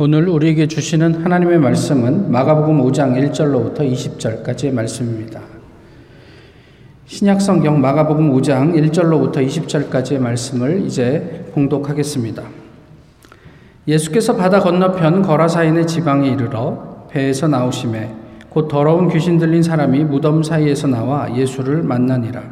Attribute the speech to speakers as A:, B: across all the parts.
A: 오늘 우리에게 주시는 하나님의 말씀은 마가복음 5장 1절로부터 20절까지의 말씀입니다. 신약성경 마가복음 5장 1절로부터 20절까지의 말씀을 이제 봉독하겠습니다. 예수께서 바다 건너편 거라사인의 지방에 이르러 배에서 나오심에 곧 더러운 귀신 들린 사람이 무덤 사이에서 나와 예수를 만나니라.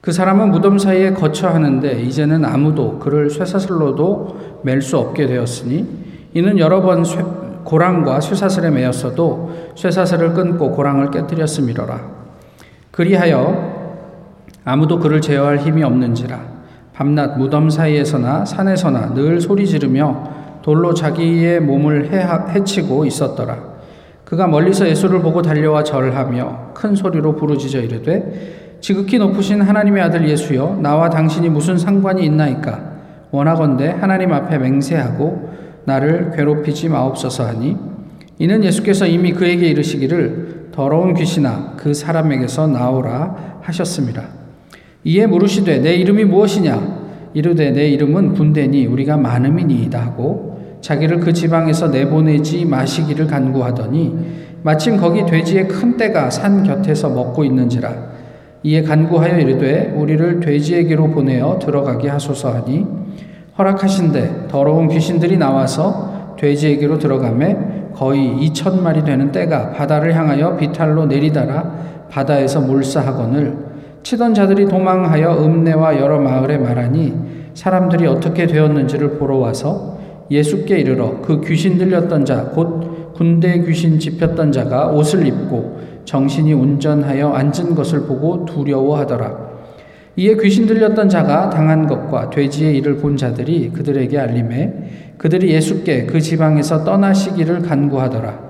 A: 그 사람은 무덤 사이에 거처 하는데 이제는 아무도 그를 쇠사슬로도 맬 수 없게 되었으니 이는 여러 번 쇠, 고랑과 쇠사슬에 매였어도 쇠사슬을 끊고 고랑을 깨뜨렸음이로라. 그리하여 아무도 그를 제어할 힘이 없는지라. 밤낮 무덤 사이에서나 산에서나 늘 소리 지르며 돌로 자기의 몸을 해치고 있었더라. 그가 멀리서 예수를 보고 달려와 절하며 큰 소리로 부르짖어 이르되 지극히 높으신 하나님의 아들 예수여 나와 당신이 무슨 상관이 있나이까 원하건대 하나님 앞에 맹세하고 나를 괴롭히지 마옵소서 하니 이는 예수께서 이미 그에게 이르시기를 더러운 귀신아 그 사람에게서 나오라 하셨습니다. 이에 물으시되 내 이름이 무엇이냐 이르되 내 이름은 군대니 우리가 많음이니이다 하고 자기를 그 지방에서 내보내지 마시기를 간구하더니 마침 거기 돼지의 큰 떼가 산 곁에서 먹고 있는지라 이에 간구하여 이르되 우리를 돼지에게로 보내어 들어가게 하소서 하니 허락하신데 더러운 귀신들이 나와서 돼지에게로 들어가매 거의 2천 마리 되는 떼가 바다를 향하여 비탈로 내리다라 바다에서 몰사하거늘 치던 자들이 도망하여 읍내와 여러 마을에 말하니 사람들이 어떻게 되었는지를 보러 와서 예수께 이르러 그 귀신 들렸던 자 곧 군대 귀신 집혔던 자가 옷을 입고 정신이 운전하여 앉은 것을 보고 두려워하더라. 이에 귀신 들렸던 자가 당한 것과 돼지의 일을 본 자들이 그들에게 알림해 그들이 예수께 그 지방에서 떠나시기를 간구하더라.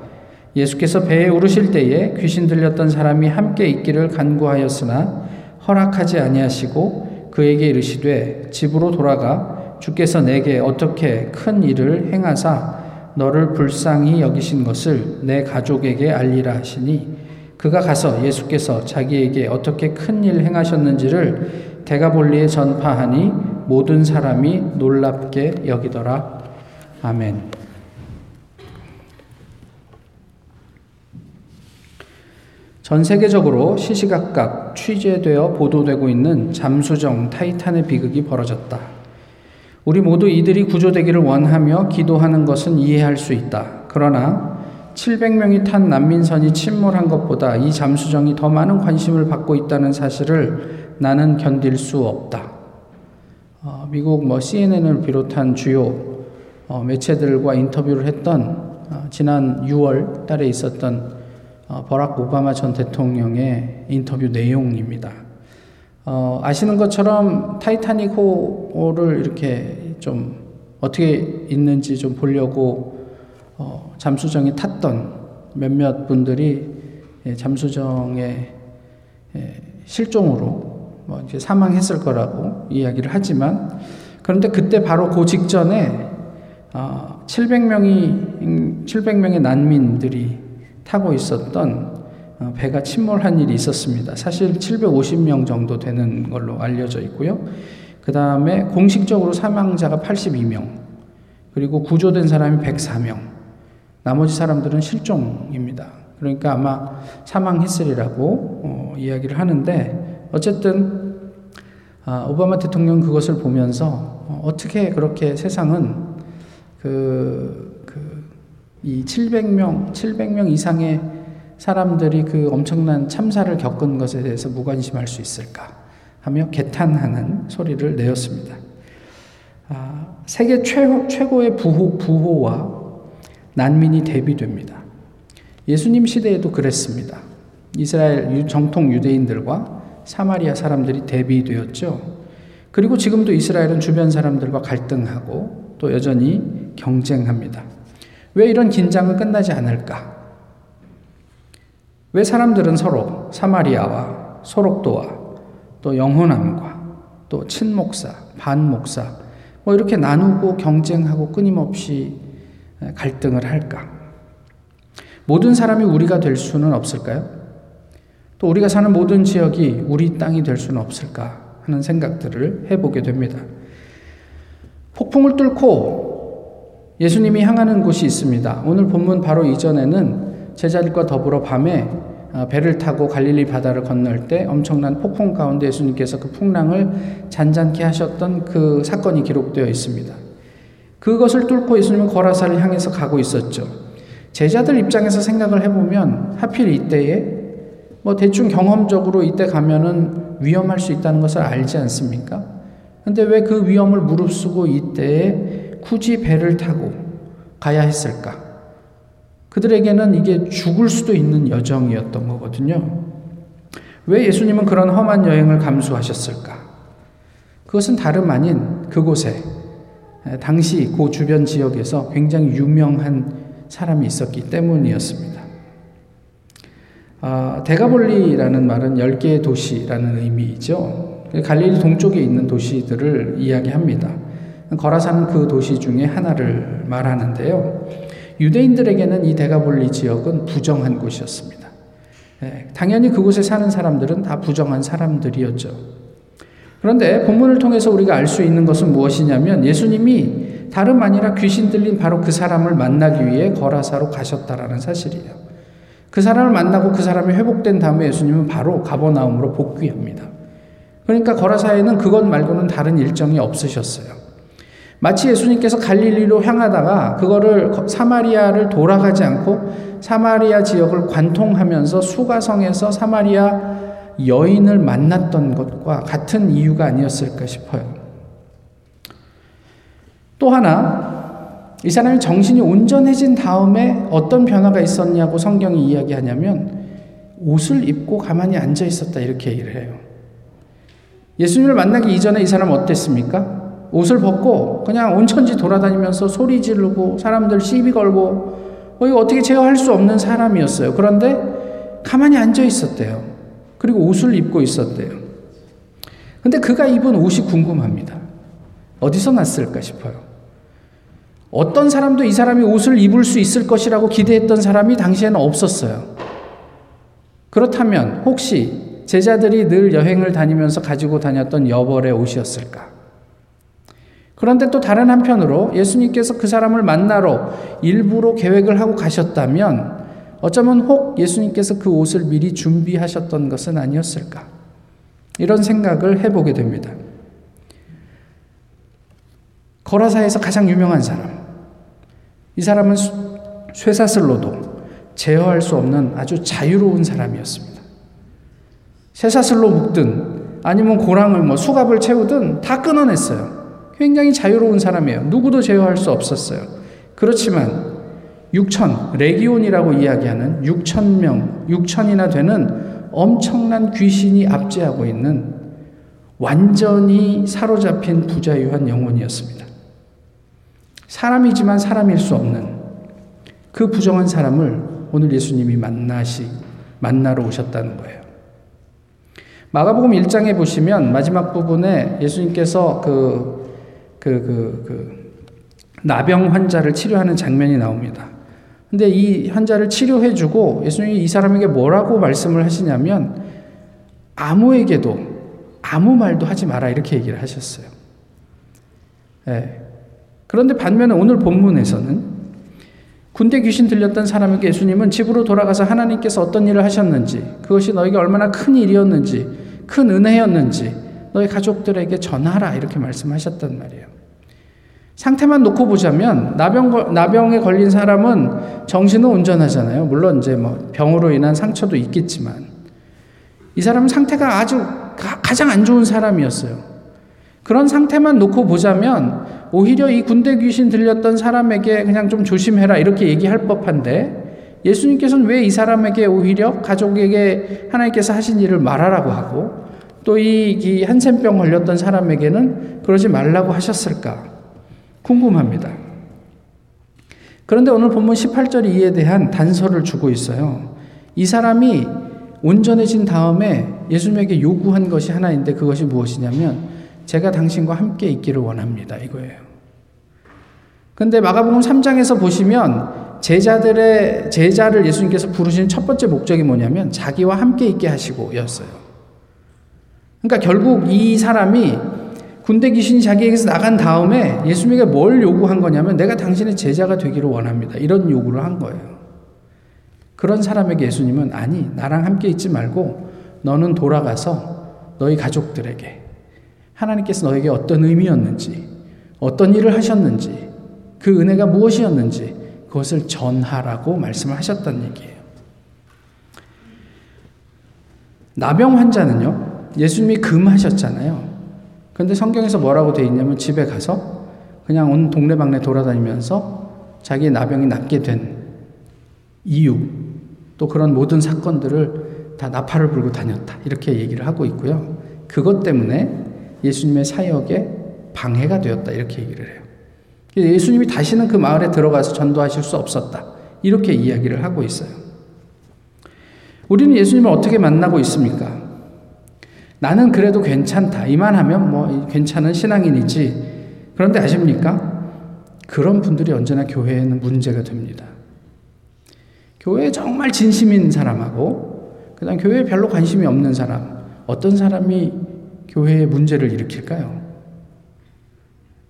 A: 예수께서 배에 오르실 때에 귀신 들렸던 사람이 함께 있기를 간구하였으나 허락하지 아니하시고 그에게 이르시되 집으로 돌아가 주께서 내게 어떻게 큰 일을 행하사 너를 불쌍히 여기신 것을 내 가족에게 알리라 하시니 그가 가서 예수께서 자기에게 어떻게 큰 일 행하셨는지를 대가볼리에 전파하니 모든 사람이 놀랍게 여기더라. 아멘. 전 세계적으로 시시각각 취재되어 보도되고 있는 잠수정 타이탄의 비극이 벌어졌다. 우리 모두 이들이 구조되기를 원하며 기도하는 것은 이해할 수 있다. 그러나 700명이 탄 난민선이 침몰한 것보다 이 잠수정이 더 많은 관심을 받고 있다는 사실을 나는 견딜 수 없다. 어, 미국 뭐 CNN을 비롯한 주요 어, 매체들과 인터뷰를 했던 어, 지난 6월 달에 있었던 어, 버락 오바마 전 대통령의 인터뷰 내용입니다. 어, 아시는 것처럼 타이타닉 호를 이렇게 좀 어떻게 있는지 좀 보려고 어, 잠수정에 탔던 몇몇 분들이 예, 잠수정의 예, 실종으로 뭐 이제 사망했을 거라고 이야기를 하지만 그런데 그때 바로 그 직전에 어, 700명이 700명의 난민들이 타고 있었던 어, 배가 침몰한 일이 있었습니다. 사실 750명 정도 되는 걸로 알려져 있고요. 그 다음에 공식적으로 사망자가 82명, 그리고 구조된 사람이 104명, 나머지 사람들은 실종입니다. 그러니까 아마 사망했으리라고 어, 이야기를 하는데 어쨌든 아, 오바마 대통령 그것을 보면서 어, 떻게 그렇게 세상은 그, 그, 이 700명, 700명 이상의 사람들이 그 엄청난 참사를 겪은 것에 대해서 무관심할 수 있을까 하며 개탄하는 소리를 내었습니다. 아, 세계 최고, 최고의 부호, 부호와 난민이 대비됩니다. 예수님 시대에도 그랬습니다. 이스라엘 정통 유대인들과 사마리아 사람들이 대비되었죠. 그리고 지금도 이스라엘은 주변 사람들과 갈등하고 또 여전히 경쟁합니다. 왜 이런 긴장은 끝나지 않을까? 왜 사람들은 서로 사마리아와 소록도와 또 영혼함과 또 친목사, 반목사 뭐 이렇게 나누고 경쟁하고 끊임없이 갈등을 할까? 모든 사람이 우리가 될 수는 없을까요? 또 우리가 사는 모든 지역이 우리 땅이 될 수는 없을까 하는 생각들을 해보게 됩니다. 폭풍을 뚫고 예수님이 향하는 곳이 있습니다. 오늘 본문 바로 이전에는 제자들과 더불어 밤에 어, 배를 타고 갈릴리 바다를 건널 때 엄청난 폭풍 가운데 예수님께서 그 풍랑을 잔잔케 하셨던 그 사건이 기록되어 있습니다. 그것을 뚫고 예수님은 거라사를 향해서 가고 있었죠. 제자들 입장에서 생각을 해보면 하필 이때에 뭐 대충 경험적으로 이때 가면은 위험할 수 있다는 것을 알지 않습니까? 근데 왜 그 위험을 무릅쓰고 이때에 굳이 배를 타고 가야 했을까? 그들에게는 이게 죽을 수도 있는 여정이었던 거거든요. 왜 예수님은 그런 험한 여행을 감수하셨을까? 그것은 다름 아닌 그곳에 당시 그 주변 지역에서 굉장히 유명한 사람이 있었기 때문이었습니다. 아, 데가볼리라는 말은 10개의 도시라는 의미이죠. 갈릴리 동쪽에 있는 도시들을 이야기합니다. 거라사는 그 도시 중에 하나를 말하는데요. 유대인들에게는 이 데가볼리 지역은 부정한 곳이었습니다. 예, 당연히 그곳에 사는 사람들은 다 부정한 사람들이었죠. 그런데 본문을 통해서 우리가 알 수 있는 것은 무엇이냐면 예수님이 다름 아니라 귀신 들린 바로 그 사람을 만나기 위해 거라사로 가셨다라는 사실이에요. 그 사람을 만나고 그 사람이 회복된 다음에 예수님은 바로 가버나움으로 복귀합니다. 그러니까 거라사에는 그것 말고는 다른 일정이 없으셨어요. 마치 예수님께서 갈릴리로 향하다가 그거를 사마리아를 돌아가지 않고 사마리아 지역을 관통하면서 수가성에서 사마리아 여인을 만났던 것과 같은 이유가 아니었을까 싶어요. 또 하나, 이 사람이 정신이 온전해진 다음에 어떤 변화가 있었냐고 성경이 이야기하냐면 옷을 입고 가만히 앉아 있었다 이렇게 얘기를 해요. 예수님을 만나기 이전에 이 사람 어땠습니까? 옷을 벗고 그냥 온천지 돌아다니면서 소리 지르고 사람들 시비 걸고 어, 이 어떻게 제어할 수 없는 사람이었어요. 그런데 가만히 앉아 있었대요. 그리고 옷을 입고 있었대요. 근데 그가 입은 옷이 궁금합니다. 어디서 났을까 싶어요. 어떤 사람도 이 사람이 옷을 입을 수 있을 것이라고 기대했던 사람이 당시에는 없었어요. 그렇다면 혹시 제자들이 늘 여행을 다니면서 가지고 다녔던 여벌의 옷이었을까? 그런데 또 다른 한편으로 예수님께서 그 사람을 만나러 일부러 계획을 하고 가셨다면 어쩌면 혹 예수님께서 그 옷을 미리 준비하셨던 것은 아니었을까? 이런 생각을 해보게 됩니다. 거라사에서 가장 유명한 사람. 이 사람은 쇠사슬로도 제어할 수 없는 아주 자유로운 사람이었습니다. 쇠사슬로 묶든 아니면 고랑을 뭐 수갑을 채우든 다 끊어냈어요. 굉장히 자유로운 사람이에요. 누구도 제어할 수 없었어요. 그렇지만 6천, 레기온이라고 이야기하는 6천 명, 6천이나 되는 엄청난 귀신이 압제하고 있는 완전히 사로잡힌 부자유한 영혼이었습니다. 사람이지만 사람일 수 없는 그 부정한 사람을 오늘 예수님이 만나시, 만나러 오셨다는 거예요. 마가복음 1장에 보시면 마지막 부분에 예수님께서 그 그, 그, 그, 나병 환자를 치료하는 장면이 나옵니다. 근데 이 환자를 치료해주고 예수님이 이 사람에게 뭐라고 말씀을 하시냐면 아무에게도 아무 말도 하지 마라 이렇게 얘기를 하셨어요. 네. 그런데 반면에 오늘 본문에서는 군대 귀신 들렸던 사람에게 예수님은 집으로 돌아가서 하나님께서 어떤 일을 하셨는지, 그것이 너에게 얼마나 큰 일이었는지, 큰 은혜였는지, 너희 가족들에게 전하라 이렇게 말씀하셨단 말이에요. 상태만 놓고 보자면 나병 나병에 걸린 사람은 정신은 온전하잖아요. 물론 이제 뭐 병으로 인한 상처도 있겠지만 이 사람은 상태가 아주 가 장 안 좋은 사람이었어요. 그런 상태만 놓고 보자면 오히려 이 군대 귀신 들렸던 사람에게 그냥 좀 조심해라 이렇게 얘기할 법한데 예수님께서는 왜 이 사람에게 오히려 가족에게 하나님께서 하신 일을 말하라고 하고 또 이 한센병 걸렸던 사람에게는 그러지 말라고 하셨을까? 궁금합니다. 그런데 오늘 본문 18절 이에 대한 단서를 주고 있어요. 이 사람이 온전해진 다음에 예수님에게 요구한 것이 하나인데 그것이 무엇이냐면 제가 당신과 함께 있기를 원합니다. 이거예요. 근데 마가복음 3장에서 보시면 제자들의 제자를 예수님께서 부르신 첫 번째 목적이 뭐냐면 자기와 함께 있게 하시고였어요. 그러니까 결국 이 사람이 군대 귀신이 자기에게서 나간 다음에 예수님에게 뭘 요구한 거냐면 내가 당신의 제자가 되기를 원합니다. 이런 요구를 한 거예요. 그런 사람에게 예수님은 아니, 나랑 함께 있지 말고 너는 돌아가서 너희 가족들에게 하나님께서 너에게 어떤 의미였는지, 어떤 일을 하셨는지, 그 은혜가 무엇이었는지 그것을 전하라고 말씀을 하셨다는 얘기예요. 나병 환자는요, 예수님이 금하셨잖아요. 그런데 성경에서 뭐라고 돼 있냐면 집에 가서 그냥 온 동네방네 돌아다니면서 자기의 나병이 낫게 된 이유, 또 그런 모든 사건들을 다 나팔을 불고 다녔다. 이렇게 얘기를 하고 있고요. 그것 때문에 예수님의 사역에 방해가 되었다. 이렇게 얘기를 해요. 예수님이 다시는 그 마을에 들어가서 전도하실 수 없었다. 이렇게 이야기를 하고 있어요. 우리는 예수님을 어떻게 만나고 있습니까? 나는 그래도 괜찮다. 이만하면 뭐 괜찮은 신앙인이지. 그런데 아십니까? 그런 분들이 언제나 교회에는 문제가 됩니다. 교회에 정말 진심인 사람하고 그 다음 교회에 별로 관심이 없는 사람 어떤 사람이 교회에 문제를 일으킬까요?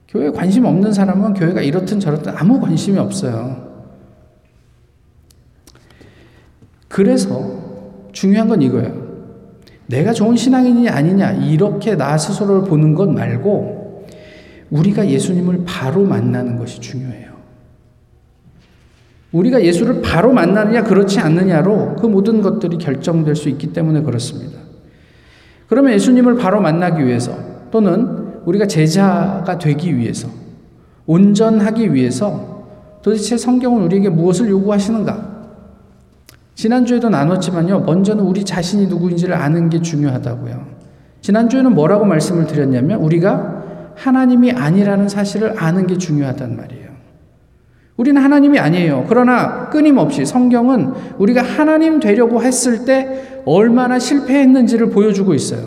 A: 교회에 관심 없는 사람은 교회가 이렇든 저렇든 아무 관심이 없어요. 그래서 중요한 건 이거예요. 내가 좋은 신앙인이 아니냐 이렇게 나 스스로를 보는 것 말고 우리가 예수님을 바로 만나는 것이 중요해요. 우리가 예수를 바로 만나느냐 그렇지 않느냐로 그 모든 것들이 결정될 수 있기 때문에 그렇습니다. 그러면 예수님을 바로 만나기 위해서 또는 우리가 제자가 되기 위해서 온전하기 위해서 도대체 성경은 우리에게 무엇을 요구하시는가? 지난주에도 나눴지만요. 먼저는 우리 자신이 누구인지를 아는 게 중요하다고요. 지난주에는 뭐라고 말씀을 드렸냐면 우리가 하나님이 아니라는 사실을 아는 게 중요하단 말이에요. 우리는 하나님이 아니에요. 그러나 끊임없이 성경은 우리가 하나님 되려고 했을 때 얼마나 실패했는지를 보여주고 있어요.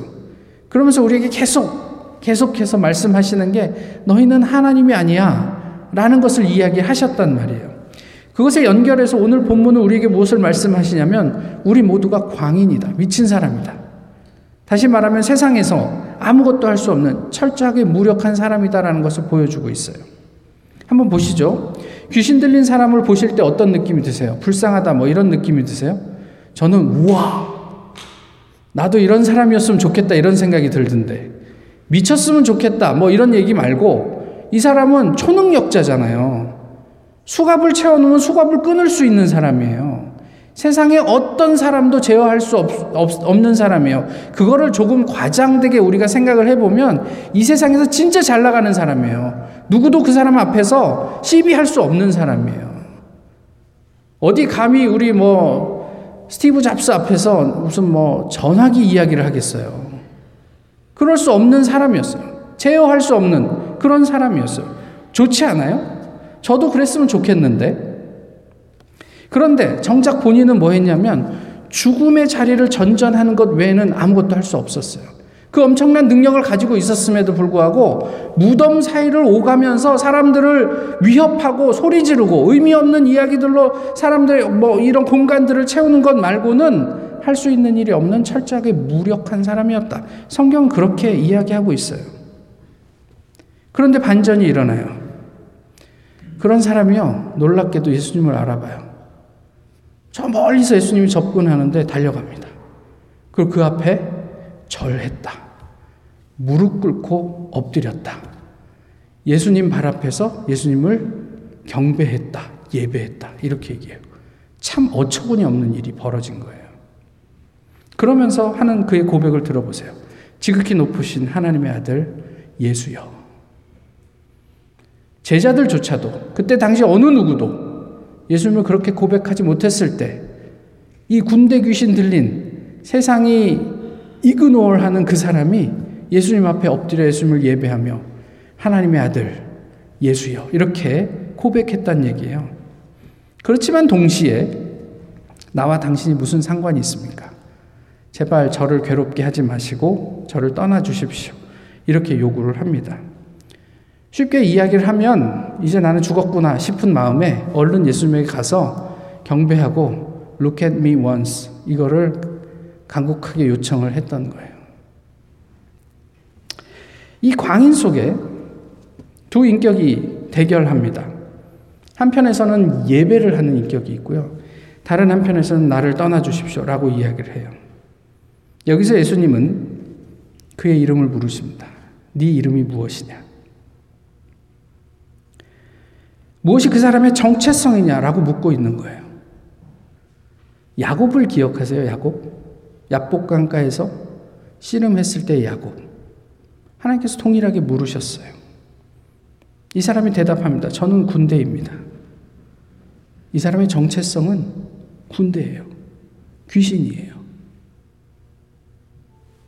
A: 그러면서 우리에게 계속, 계속해서 말씀하시는 게 너희는 하나님이 아니야. 라는 것을 이야기하셨단 말이에요. 그것에 연결해서 오늘 본문은 우리에게 무엇을 말씀하시냐면 우리 모두가 광인이다. 미친 사람이다. 다시 말하면 세상에서 아무것도 할 수 없는 철저하게 무력한 사람이다라는 것을 보여주고 있어요. 한번 보시죠. 귀신 들린 사람을 보실 때 어떤 느낌이 드세요? 불쌍하다 뭐 이런 느낌이 드세요? 저는 우와 나도 이런 사람이었으면 좋겠다 이런 생각이 들던데 미쳤으면 좋겠다 뭐 이런 얘기 말고 이 사람은 초능력자잖아요. 수갑을 채워놓으면 수갑을 끊을 수 있는 사람이에요. 세상에 어떤 사람도 제어할 수 없, 없, 는 사람이에요. 그거를 조금 과장되게 우리가 생각을 해보면 이 세상에서 진짜 잘 나가는 사람이에요. 누구도 그 사람 앞에서 시비할 수 없는 사람이에요. 어디 감히 우리 뭐 스티브 잡스 앞에서 무슨 뭐 전화기 이야기를 하겠어요. 그럴 수 없는 사람이었어요. 제어할 수 없는 그런 사람이었어요. 좋지 않아요? 저도 그랬으면 좋겠는데. 그런데 정작 본인은 뭐 했냐면 죽음의 자리를 전전하는 것 외에는 아무것도 할 수 없었어요. 그 엄청난 능력을 가지고 있었음에도 불구하고 무덤 사이를 오가면서 사람들을 위협하고 소리 지르고 의미 없는 이야기들로 사람들 뭐 이런 공간들을 채우는 것 말고는 할 수 있는 일이 없는 철저하게 무력한 사람이었다. 성경은 그렇게 이야기하고 있어요. 그런데 반전이 일어나요. 그런 사람이요, 놀랍게도 예수님을 알아봐요. 저 멀리서 예수님이 접근하는데 달려갑니다. 그리고 그 앞에 절했다. 무릎 꿇고 엎드렸다. 예수님 발 앞에서 예수님을 경배했다. 예배했다. 이렇게 얘기해요. 참 어처구니 없는 일이 벌어진 거예요. 그러면서 하는 그의 고백을 들어보세요. 지극히 높으신 하나님의 아들 예수여. 제자들조차도 그때 당시 어느 누구도 예수님을 그렇게 고백하지 못했을 때 이 군대 귀신 들린 세상이 이그노얼 하는 그 사람이 예수님 앞에 엎드려 예수님을 예배하며 하나님의 아들 예수여 이렇게 고백했단 얘기예요. 그렇지만 동시에 나와 당신이 무슨 상관이 있습니까? 제발 저를 괴롭게 하지 마시고 저를 떠나 주십시오. 이렇게 요구를 합니다. 쉽게 이야기를 하면 이제 나는 죽었구나 싶은 마음에 얼른 예수님에게 가서 경배하고 look at me once 이거를 간곡하게 요청을 했던 거예요. 이 광인 속에 두 인격이 대결합니다. 한편에서는 예배를 하는 인격이 있고요. 다른 한편에서는 나를 떠나 주십시오 라고 이야기를 해요. 여기서 예수님은 그의 이름을 부르십니다. 네 이름이 무엇이냐? 무엇이 그 사람의 정체성이냐라고 묻고 있는 거예요. 야곱을 기억하세요, 야곱? 야복강가에서 씨름했을 때의 야곱. 하나님께서 동일하게 물으셨어요. 이 사람이 대답합니다. 저는 군대입니다. 이 사람의 정체성은 군대예요. 귀신이에요.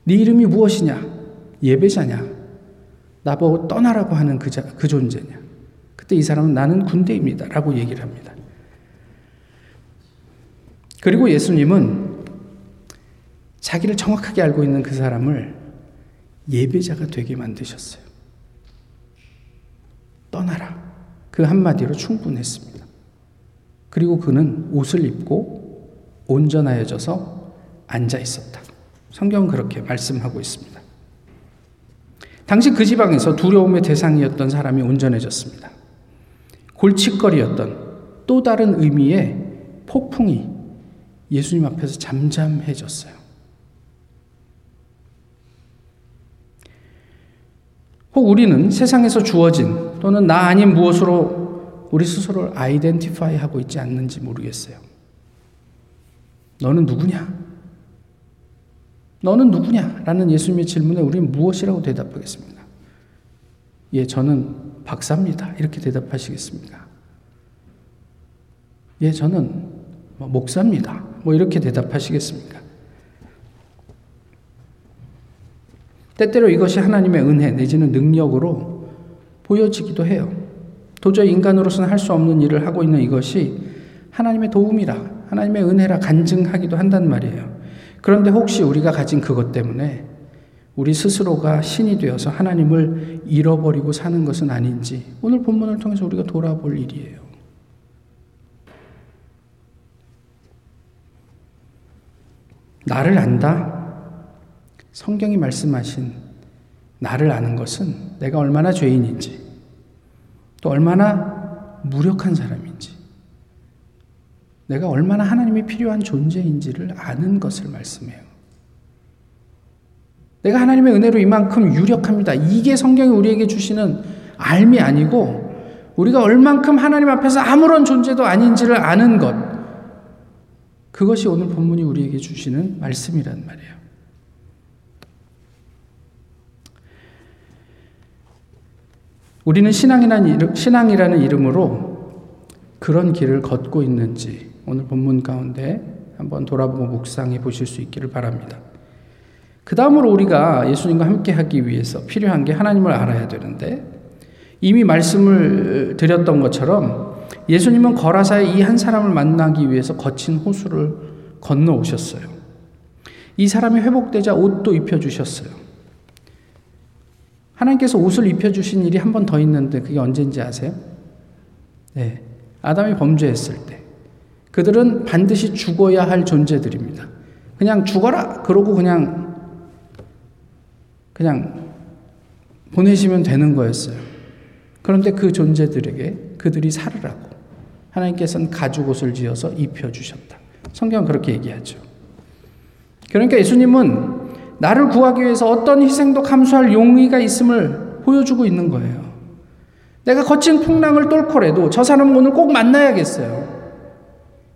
A: 네 이름이 무엇이냐? 예배자냐? 나보고 떠나라고 하는 그, 자, 그 존재냐? 그때 이 사람은 나는 군대입니다. 라고 얘기를 합니다. 그리고 예수님은 자기를 정확하게 알고 있는 그 사람을 예배자가 되게 만드셨어요. 떠나라. 그 한마디로 충분했습니다. 그리고 그는 옷을 입고 온전하여져서 앉아 있었다. 성경은 그렇게 말씀하고 있습니다. 당시 그 지방에서 두려움의 대상이었던 사람이 온전해졌습니다. 골칫거리였던 또 다른 의미의 폭풍이 예수님 앞에서 잠잠해졌어요. 혹 우리는 세상에서 주어진 또는 나 아닌 무엇으로 우리 스스로를 아이덴티파이 하고 있지 않는지 모르겠어요. 너는 누구냐? 너는 누구냐? 라는 예수님의 질문에 우리는 무엇이라고 대답하겠습니까? 예, 저는 박사입니다. 이렇게 대답하시겠습니까? 예, 저는 뭐 목사입니다. 뭐 이렇게 대답하시겠습니까? 때때로 이것이 하나님의 은혜 내지는 능력으로 보여지기도 해요. 도저히 인간으로서는 할 수 없는 일을 하고 있는 이것이 하나님의 도움이라, 하나님의 은혜라 간증하기도 한단 말이에요. 그런데 혹시 우리가 가진 그것 때문에 우리 스스로가 신이 되어서 하나님을 잃어버리고 사는 것은 아닌지 오늘 본문을 통해서 우리가 돌아볼 일이에요. 나를 안다? 성경이 말씀하신 나를 아는 것은 내가 얼마나 죄인인지, 또 얼마나 무력한 사람인지, 내가 얼마나 하나님이 필요한 존재인지를 아는 것을 말씀해요. 내가 하나님의 은혜로 이만큼 유력합니다. 이게 성경이 우리에게 주시는 알미 아니고, 우리가 얼만큼 하나님 앞에서 아무런 존재도 아닌지를 아는 것. 그것이 오늘 본문이 우리에게 주시는 말씀이란 말이에요. 우리는 신앙이라는, 신앙이라는 이름으로 그런 길을 걷고 있는지 오늘 본문 가운데 한번 돌아보고 묵상해 보실 수 있기를 바랍니다. 그 다음으로 우리가 예수님과 함께 하기 위해서 필요한 게 하나님을 알아야 되는데 이미 말씀을 드렸던 것처럼 예수님은 거라사에 이 한 사람을 만나기 위해서 거친 호수를 건너 오셨어요. 이 사람이 회복되자 옷도 입혀주셨어요. 하나님께서 옷을 입혀주신 일이 한 번 더 있는데 그게 언제인지 아세요? 네. 아담이 범죄했을 때. 그들은 반드시 죽어야 할 존재들입니다. 그냥 죽어라! 그러고 그냥, 그냥 보내시면 되는 거였어요. 그런데 그 존재들에게 그들이 살으라고 하나님께서는 가죽 옷을 지어서 입혀 주셨다. 성경은 그렇게 얘기하죠. 그러니까 예수님은 나를 구하기 위해서 어떤 희생도 감수할 용의가 있음을 보여주고 있는 거예요. 내가 거친 풍랑을 뚫고라도 저 사람 오늘 꼭 만나야겠어요.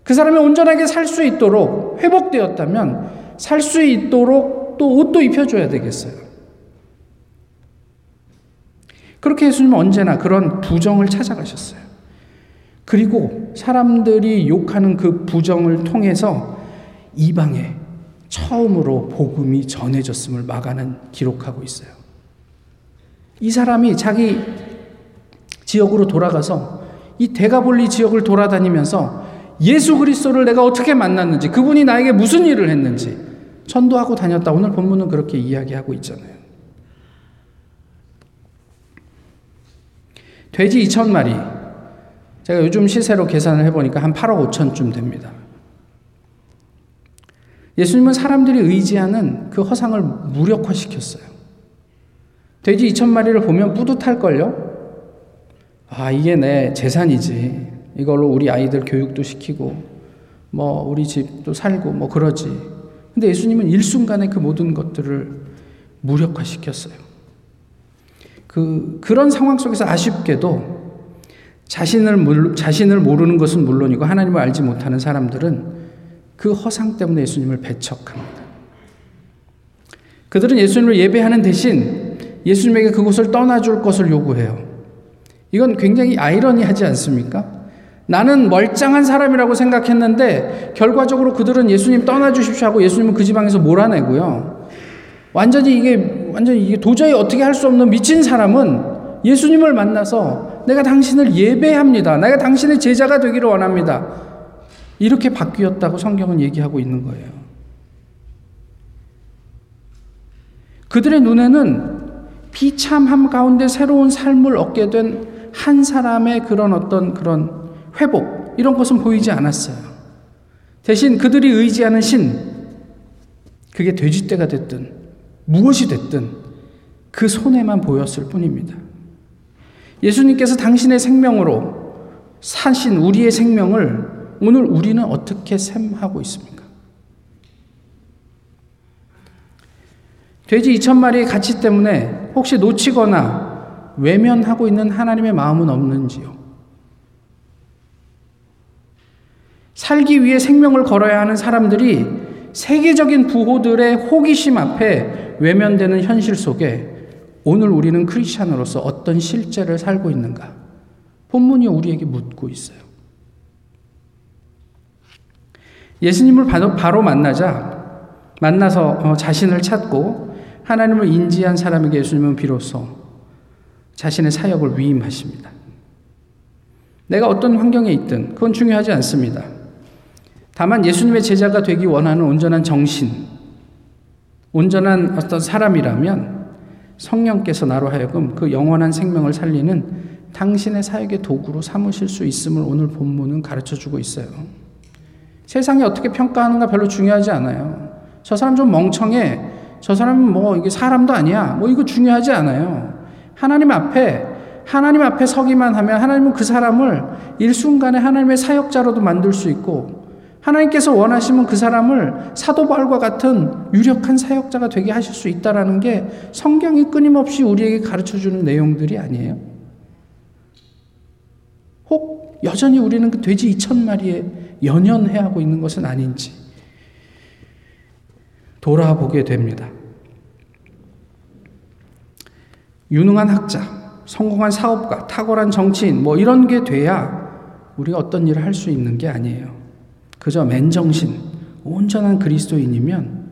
A: 그 사람이 온전하게 살 수 있도록 회복되었다면 살 수 있도록 또 옷도 입혀줘야 되겠어요. 그렇게 예수님은 언제나 그런 부정을 찾아가셨어요. 그리고 사람들이 욕하는 그 부정을 통해서 이방에 처음으로 복음이 전해졌음을 마가는 기록하고 있어요. 이 사람이 자기 지역으로 돌아가서 이 대가볼리 지역을 돌아다니면서 예수 그리스도를 내가 어떻게 만났는지 그분이 나에게 무슨 일을 했는지 전도하고 다녔다. 오늘 본문은 그렇게 이야기하고 있잖아요. 돼지 2천 마리. 제가 요즘 시세로 계산을 해보니까 한 8억 5천쯤 됩니다. 예수님은 사람들이 의지하는 그 허상을 무력화시켰어요. 돼지 2천 마리를 보면 뿌듯할걸요? 아, 이게 내 재산이지. 이걸로 우리 아이들 교육도 시키고, 뭐, 우리 집도 살고, 뭐, 그러지. 근데 예수님은 일순간에 그 모든 것들을 무력화시켰어요. 그, 그런 상황 속에서 아쉽게도 자신을, 자신을 모르는 것은 물론이고 하나님을 알지 못하는 사람들은 그 허상 때문에 예수님을 배척합니다. 그들은 예수님을 예배하는 대신 예수님에게 그곳을 떠나줄 것을 요구해요. 이건 굉장히 아이러니하지 않습니까? 나는 멀쩡한 사람이라고 생각했는데 결과적으로 그들은 예수님 떠나주십시오 하고 예수님은 그 지방에서 몰아내고요. 완전히 이게 완전히 이게 도저히 어떻게 할 수 없는 미친 사람은 예수님을 만나서 내가 당신을 예배합니다. 내가 당신의 제자가 되기를 원합니다. 이렇게 바뀌었다고 성경은 얘기하고 있는 거예요. 그들의 눈에는 비참함 가운데 새로운 삶을 얻게 된 한 사람의 그런 어떤 그런 회복, 이런 것은 보이지 않았어요. 대신 그들이 의지하는 신, 그게 돼지떼가 됐든, 무엇이 됐든, 그 손에만 보였을 뿐입니다. 예수님께서 당신의 생명으로 사신 우리의 생명을 오늘 우리는 어떻게 샘하고 있습니까? 돼지 2천 마리의 가치 때문에 혹시 놓치거나 외면하고 있는 하나님의 마음은 없는지요? 살기 위해 생명을 걸어야 하는 사람들이 세계적인 부호들의 호기심 앞에 외면되는 현실 속에 오늘 우리는 크리스천으로서 어떤 실제를 살고 있는가? 본문이 우리에게 묻고 있어요. 예수님을 바로 만나자 만나서 어, 자신을 찾고 하나님을 인지한 사람에게 예수님은 비로소 자신의 사역을 위임하십니다. 내가 어떤 환경에 있든 그건 중요하지 않습니다. 다만 예수님의 제자가 되기 원하는 온전한 정신, 온전한 어떤 사람이라면 성령께서 나로 하여금 그 영원한 생명을 살리는 당신의 사역의 도구로 삼으실 수 있음을 오늘 본문은 가르쳐 주고 있어요. 세상이 어떻게 평가하는가 별로 중요하지 않아요. 저 사람 좀 멍청해. 저 사람은 뭐 이게 사람도 아니야. 뭐 이거 중요하지 않아요. 하나님 앞에 하나님 앞에 서기만 하면 하나님은 그 사람을 일순간에 하나님의 사역자로도 만들 수 있고 하나님께서 원하시면 그 사람을 사도 바울과 같은 유력한 사역자가 되게 하실 수 있다라는 게 성경이 끊임없이 우리에게 가르쳐 주는 내용들이 아니에요. 혹 여전히 우리는 그 돼지 2천 마리에 연연해 하고 있는 것은 아닌지 돌아보게 됩니다. 유능한 학자, 성공한 사업가, 탁월한 정치인, 뭐 이런 게 돼야 우리가 어떤 일을 할 수 있는 게 아니에요. 그저 맨정신, 온전한 그리스도인이면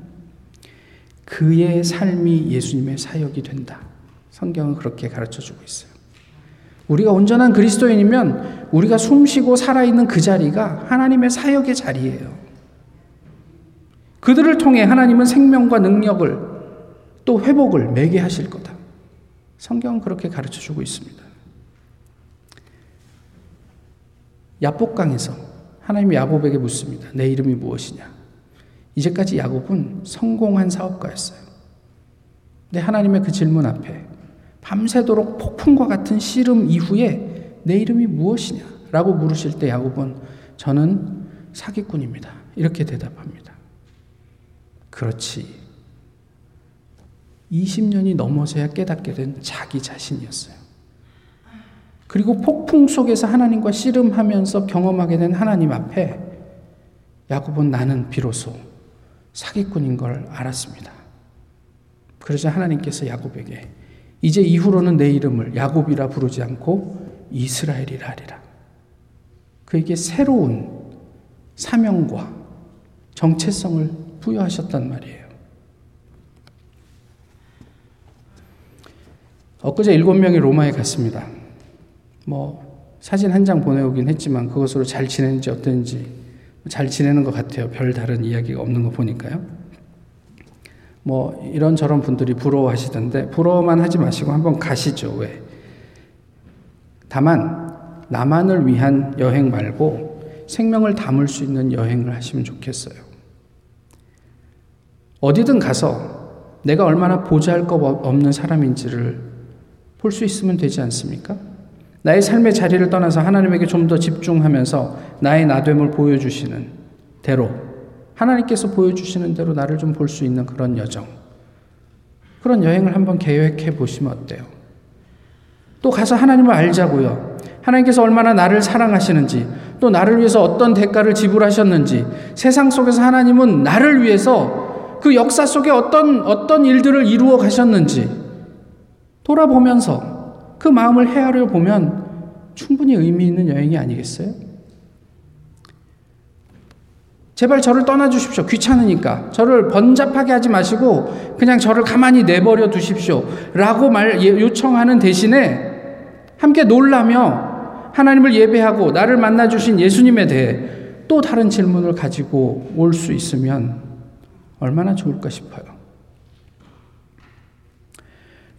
A: 그의 삶이 예수님의 사역이 된다. 성경은 그렇게 가르쳐 주고 있어요. 우리가 온전한 그리스도인이면 우리가 숨쉬고 살아있는 그 자리가 하나님의 사역의 자리예요. 그들을 통해 하나님은 생명과 능력을 또 회복을 매게 하실 거다. 성경은 그렇게 가르쳐 주고 있습니다. 야복강에서 하나님이 야곱에게 묻습니다. 내 이름이 무엇이냐? 이제까지 야곱은 성공한 사업가였어요. 근데 하나님의 그 질문 앞에 밤새도록 폭풍과 같은 씨름 이후에 내 이름이 무엇이냐? 라고 물으실 때 야곱은 저는 사기꾼입니다. 이렇게 대답합니다. 그렇지. 20년이 넘어서야 깨닫게 된 자기 자신이었어요. 그리고 폭풍 속에서 하나님과 씨름하면서 경험하게 된 하나님 앞에 야곱은 나는 비로소 사기꾼인 걸 알았습니다. 그러자 하나님께서 야곱에게 이제 이후로는 내 이름을 야곱이라 부르지 않고 이스라엘이라 하리라. 그에게 새로운 사명과 정체성을 부여하셨단 말이에요. 엊그제 일곱 명이 로마에 갔습니다. 뭐 사진 한 장 보내오긴 했지만 그것으로 잘 지내는지 어떤지 잘 지내는 것 같아요. 별 다른 이야기가 없는 거 보니까요. 뭐 이런저런 분들이 부러워하시던데 부러워만 하지 마시고 한번 가시죠. 왜? 다만 나만을 위한 여행 말고 생명을 담을 수 있는 여행을 하시면 좋겠어요. 어디든 가서 내가 얼마나 보잘 것 없는 사람인지를 볼 수 있으면 되지 않습니까? 나의 삶의 자리를 떠나서 하나님에게 좀 더 집중하면서 나의 나됨을 보여주시는 대로 하나님께서 보여주시는 대로 나를 좀 볼 수 있는 그런 여정. 그런 여행을 한번 계획해 보시면 어때요? 또 가서 하나님을 알자고요. 하나님께서 얼마나 나를 사랑하시는지, 또 나를 위해서 어떤 대가를 지불하셨는지, 세상 속에서 하나님은 나를 위해서 그 역사 속에 어떤, 어떤 일들을 이루어 가셨는지 돌아보면서 그 마음을 헤아려 보면 충분히 의미 있는 여행이 아니겠어요? 제발 저를 떠나 주십시오. 귀찮으니까. 저를 번잡하게 하지 마시고 그냥 저를 가만히 내버려 두십시오. 라고 말 예, 요청하는 대신에 함께 놀라며 하나님을 예배하고 나를 만나 주신 예수님에 대해 또 다른 질문을 가지고 올 수 있으면 얼마나 좋을까 싶어요.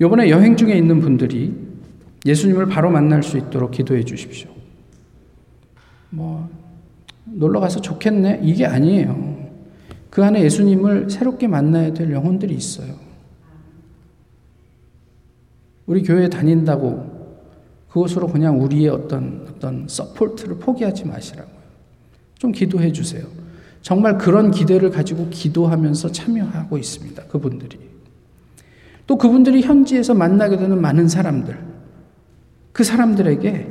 A: 요번에 여행 중에 있는 분들이 예수님을 바로 만날 수 있도록 기도해 주십시오. 뭐 놀러 가서 좋겠네. 이게 아니에요. 그 안에 예수님을 새롭게 만나야 될 영혼들이 있어요. 우리 교회 다닌다고 그것으로 그냥 우리의 어떤 어떤 서포트를 포기하지 마시라고요. 좀 기도해 주세요. 정말 그런 기대를 가지고 기도하면서 참여하고 있습니다. 그분들이. 또 그분들이 현지에서 만나게 되는 많은 사람들. 그 사람들에게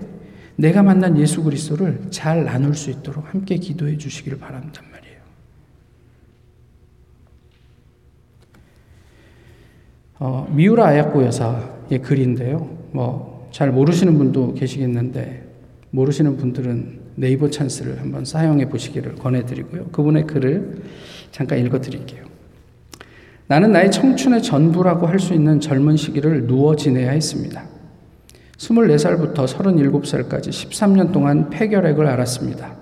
A: 내가 만난 예수 그리스도를 잘 나눌 수 있도록 함께 기도해 주시기를 바란단 말이에요. 어, 미우라 아야코 여사의 글인데요. 뭐 잘 모르시는 분도 계시겠는데 모르시는 분들은 네이버 찬스를 한번 사용해 보시기를 권해드리고요. 그분의 글을 잠깐 읽어드릴게요. 나는 나의 청춘의 전부라고 할 수 있는 젊은 시기를 누워 지내야 했습니다. 24살부터 37살까지 13년 동안 폐결핵을 앓았습니다.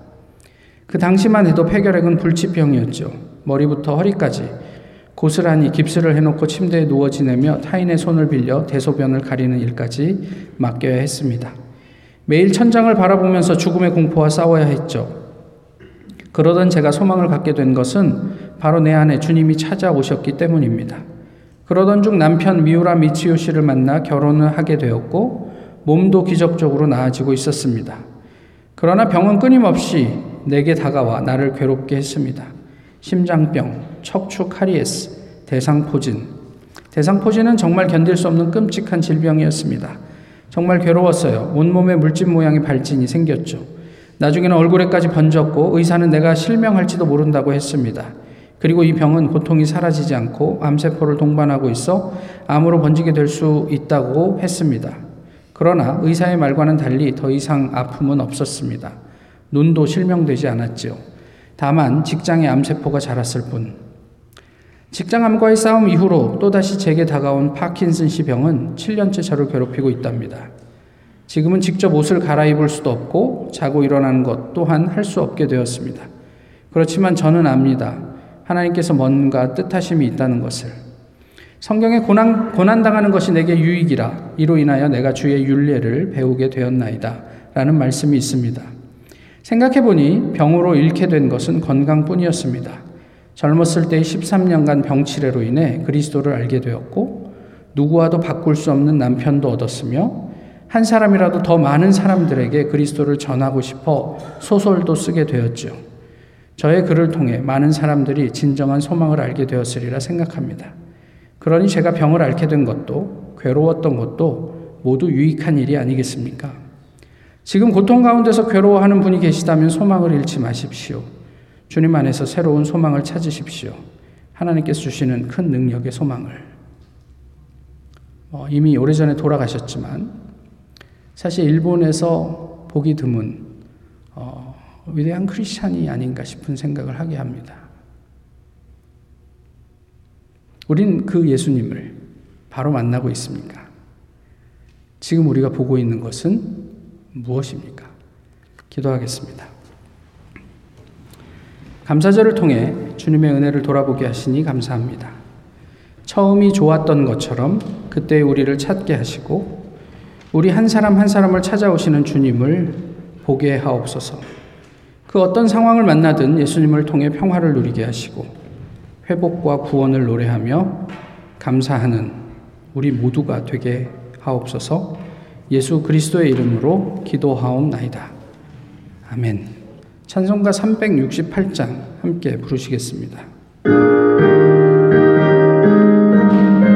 A: 그 당시만 해도 폐결핵은 불치병이었죠. 머리부터 허리까지 고스란히 깁스를 해놓고 침대에 누워 지내며 타인의 손을 빌려 대소변을 가리는 일까지 맡겨야 했습니다. 매일 천장을 바라보면서 죽음의 공포와 싸워야 했죠. 그러던 제가 소망을 갖게 된 것은 바로 내 안에 주님이 찾아오셨기 때문입니다. 그러던 중 남편 미우라 미치요 씨를 만나 결혼을 하게 되었고 몸도 기적적으로 나아지고 있었습니다. 그러나 병은 끊임없이 내게 다가와 나를 괴롭게 했습니다. 심장병, 척추 카리에스, 대상포진. 대상포진은 정말 견딜 수 없는 끔찍한 질병이었습니다. 정말 괴로웠어요. 온몸에 물집 모양의 발진이 생겼죠. 나중에는 얼굴에까지 번졌고 의사는 내가 실명할지도 모른다고 했습니다. 그리고 이 병은 고통이 사라지지 않고 암세포를 동반하고 있어 암으로 번지게 될 수 있다고 했습니다. 그러나 의사의 말과는 달리 더 이상 아픔은 없었습니다. 눈도 실명되지 않았지요. 다만 직장에 암세포가 자랐을 뿐. 직장암과의 싸움 이후로 또다시 제게 다가온 파킨슨씨 병은 7년째 저를 괴롭히고 있답니다. 지금은 직접 옷을 갈아입을 수도 없고 자고 일어나는 것 또한 할 수 없게 되었습니다. 그렇지만 저는 압니다. 하나님께서 뭔가 뜻하심이 있다는 것을. 성경에 고난, 고난당하는 것이 내게 유익이라 이로 인하여 내가 주의 윤례를 배우게 되었나이다. 라는 말씀이 있습니다. 생각해보니 병으로 잃게 된 것은 건강뿐이었습니다. 젊었을 때의 13년간 병치레로 인해 그리스도를 알게 되었고 누구와도 바꿀 수 없는 남편도 얻었으며 한 사람이라도 더 많은 사람들에게 그리스도를 전하고 싶어 소설도 쓰게 되었죠. 저의 글을 통해 많은 사람들이 진정한 소망을 알게 되었으리라 생각합니다. 그러니 제가 병을 앓게 된 것도 괴로웠던 것도 모두 유익한 일이 아니겠습니까? 지금 고통 가운데서 괴로워하는 분이 계시다면 소망을 잃지 마십시오. 주님 안에서 새로운 소망을 찾으십시오. 하나님께서 주시는 큰 능력의 소망을. 어, 이미 오래전에 돌아가셨지만 사실 일본에서 보기 드문 어, 위대한 크리스찬이 아닌가 싶은 생각을 하게 합니다. 우린 그 예수님을 바로 만나고 있습니까? 지금 우리가 보고 있는 것은 무엇입니까? 기도하겠습니다. 감사절을 통해 주님의 은혜를 돌아보게 하시니 감사합니다. 처음이 좋았던 것처럼 그때 우리를 찾게 하시고 우리 한 사람 한 사람을 찾아오시는 주님을 보게 하옵소서. 그 어떤 상황을 만나든 예수님을 통해 평화를 누리게 하시고 회복과 구원을 노래하며 감사하는 우리 모두가 되게 하옵소서 예수 그리스도의 이름으로 기도하옵나이다. 아멘. 찬송가 368장 함께 부르시겠습니다.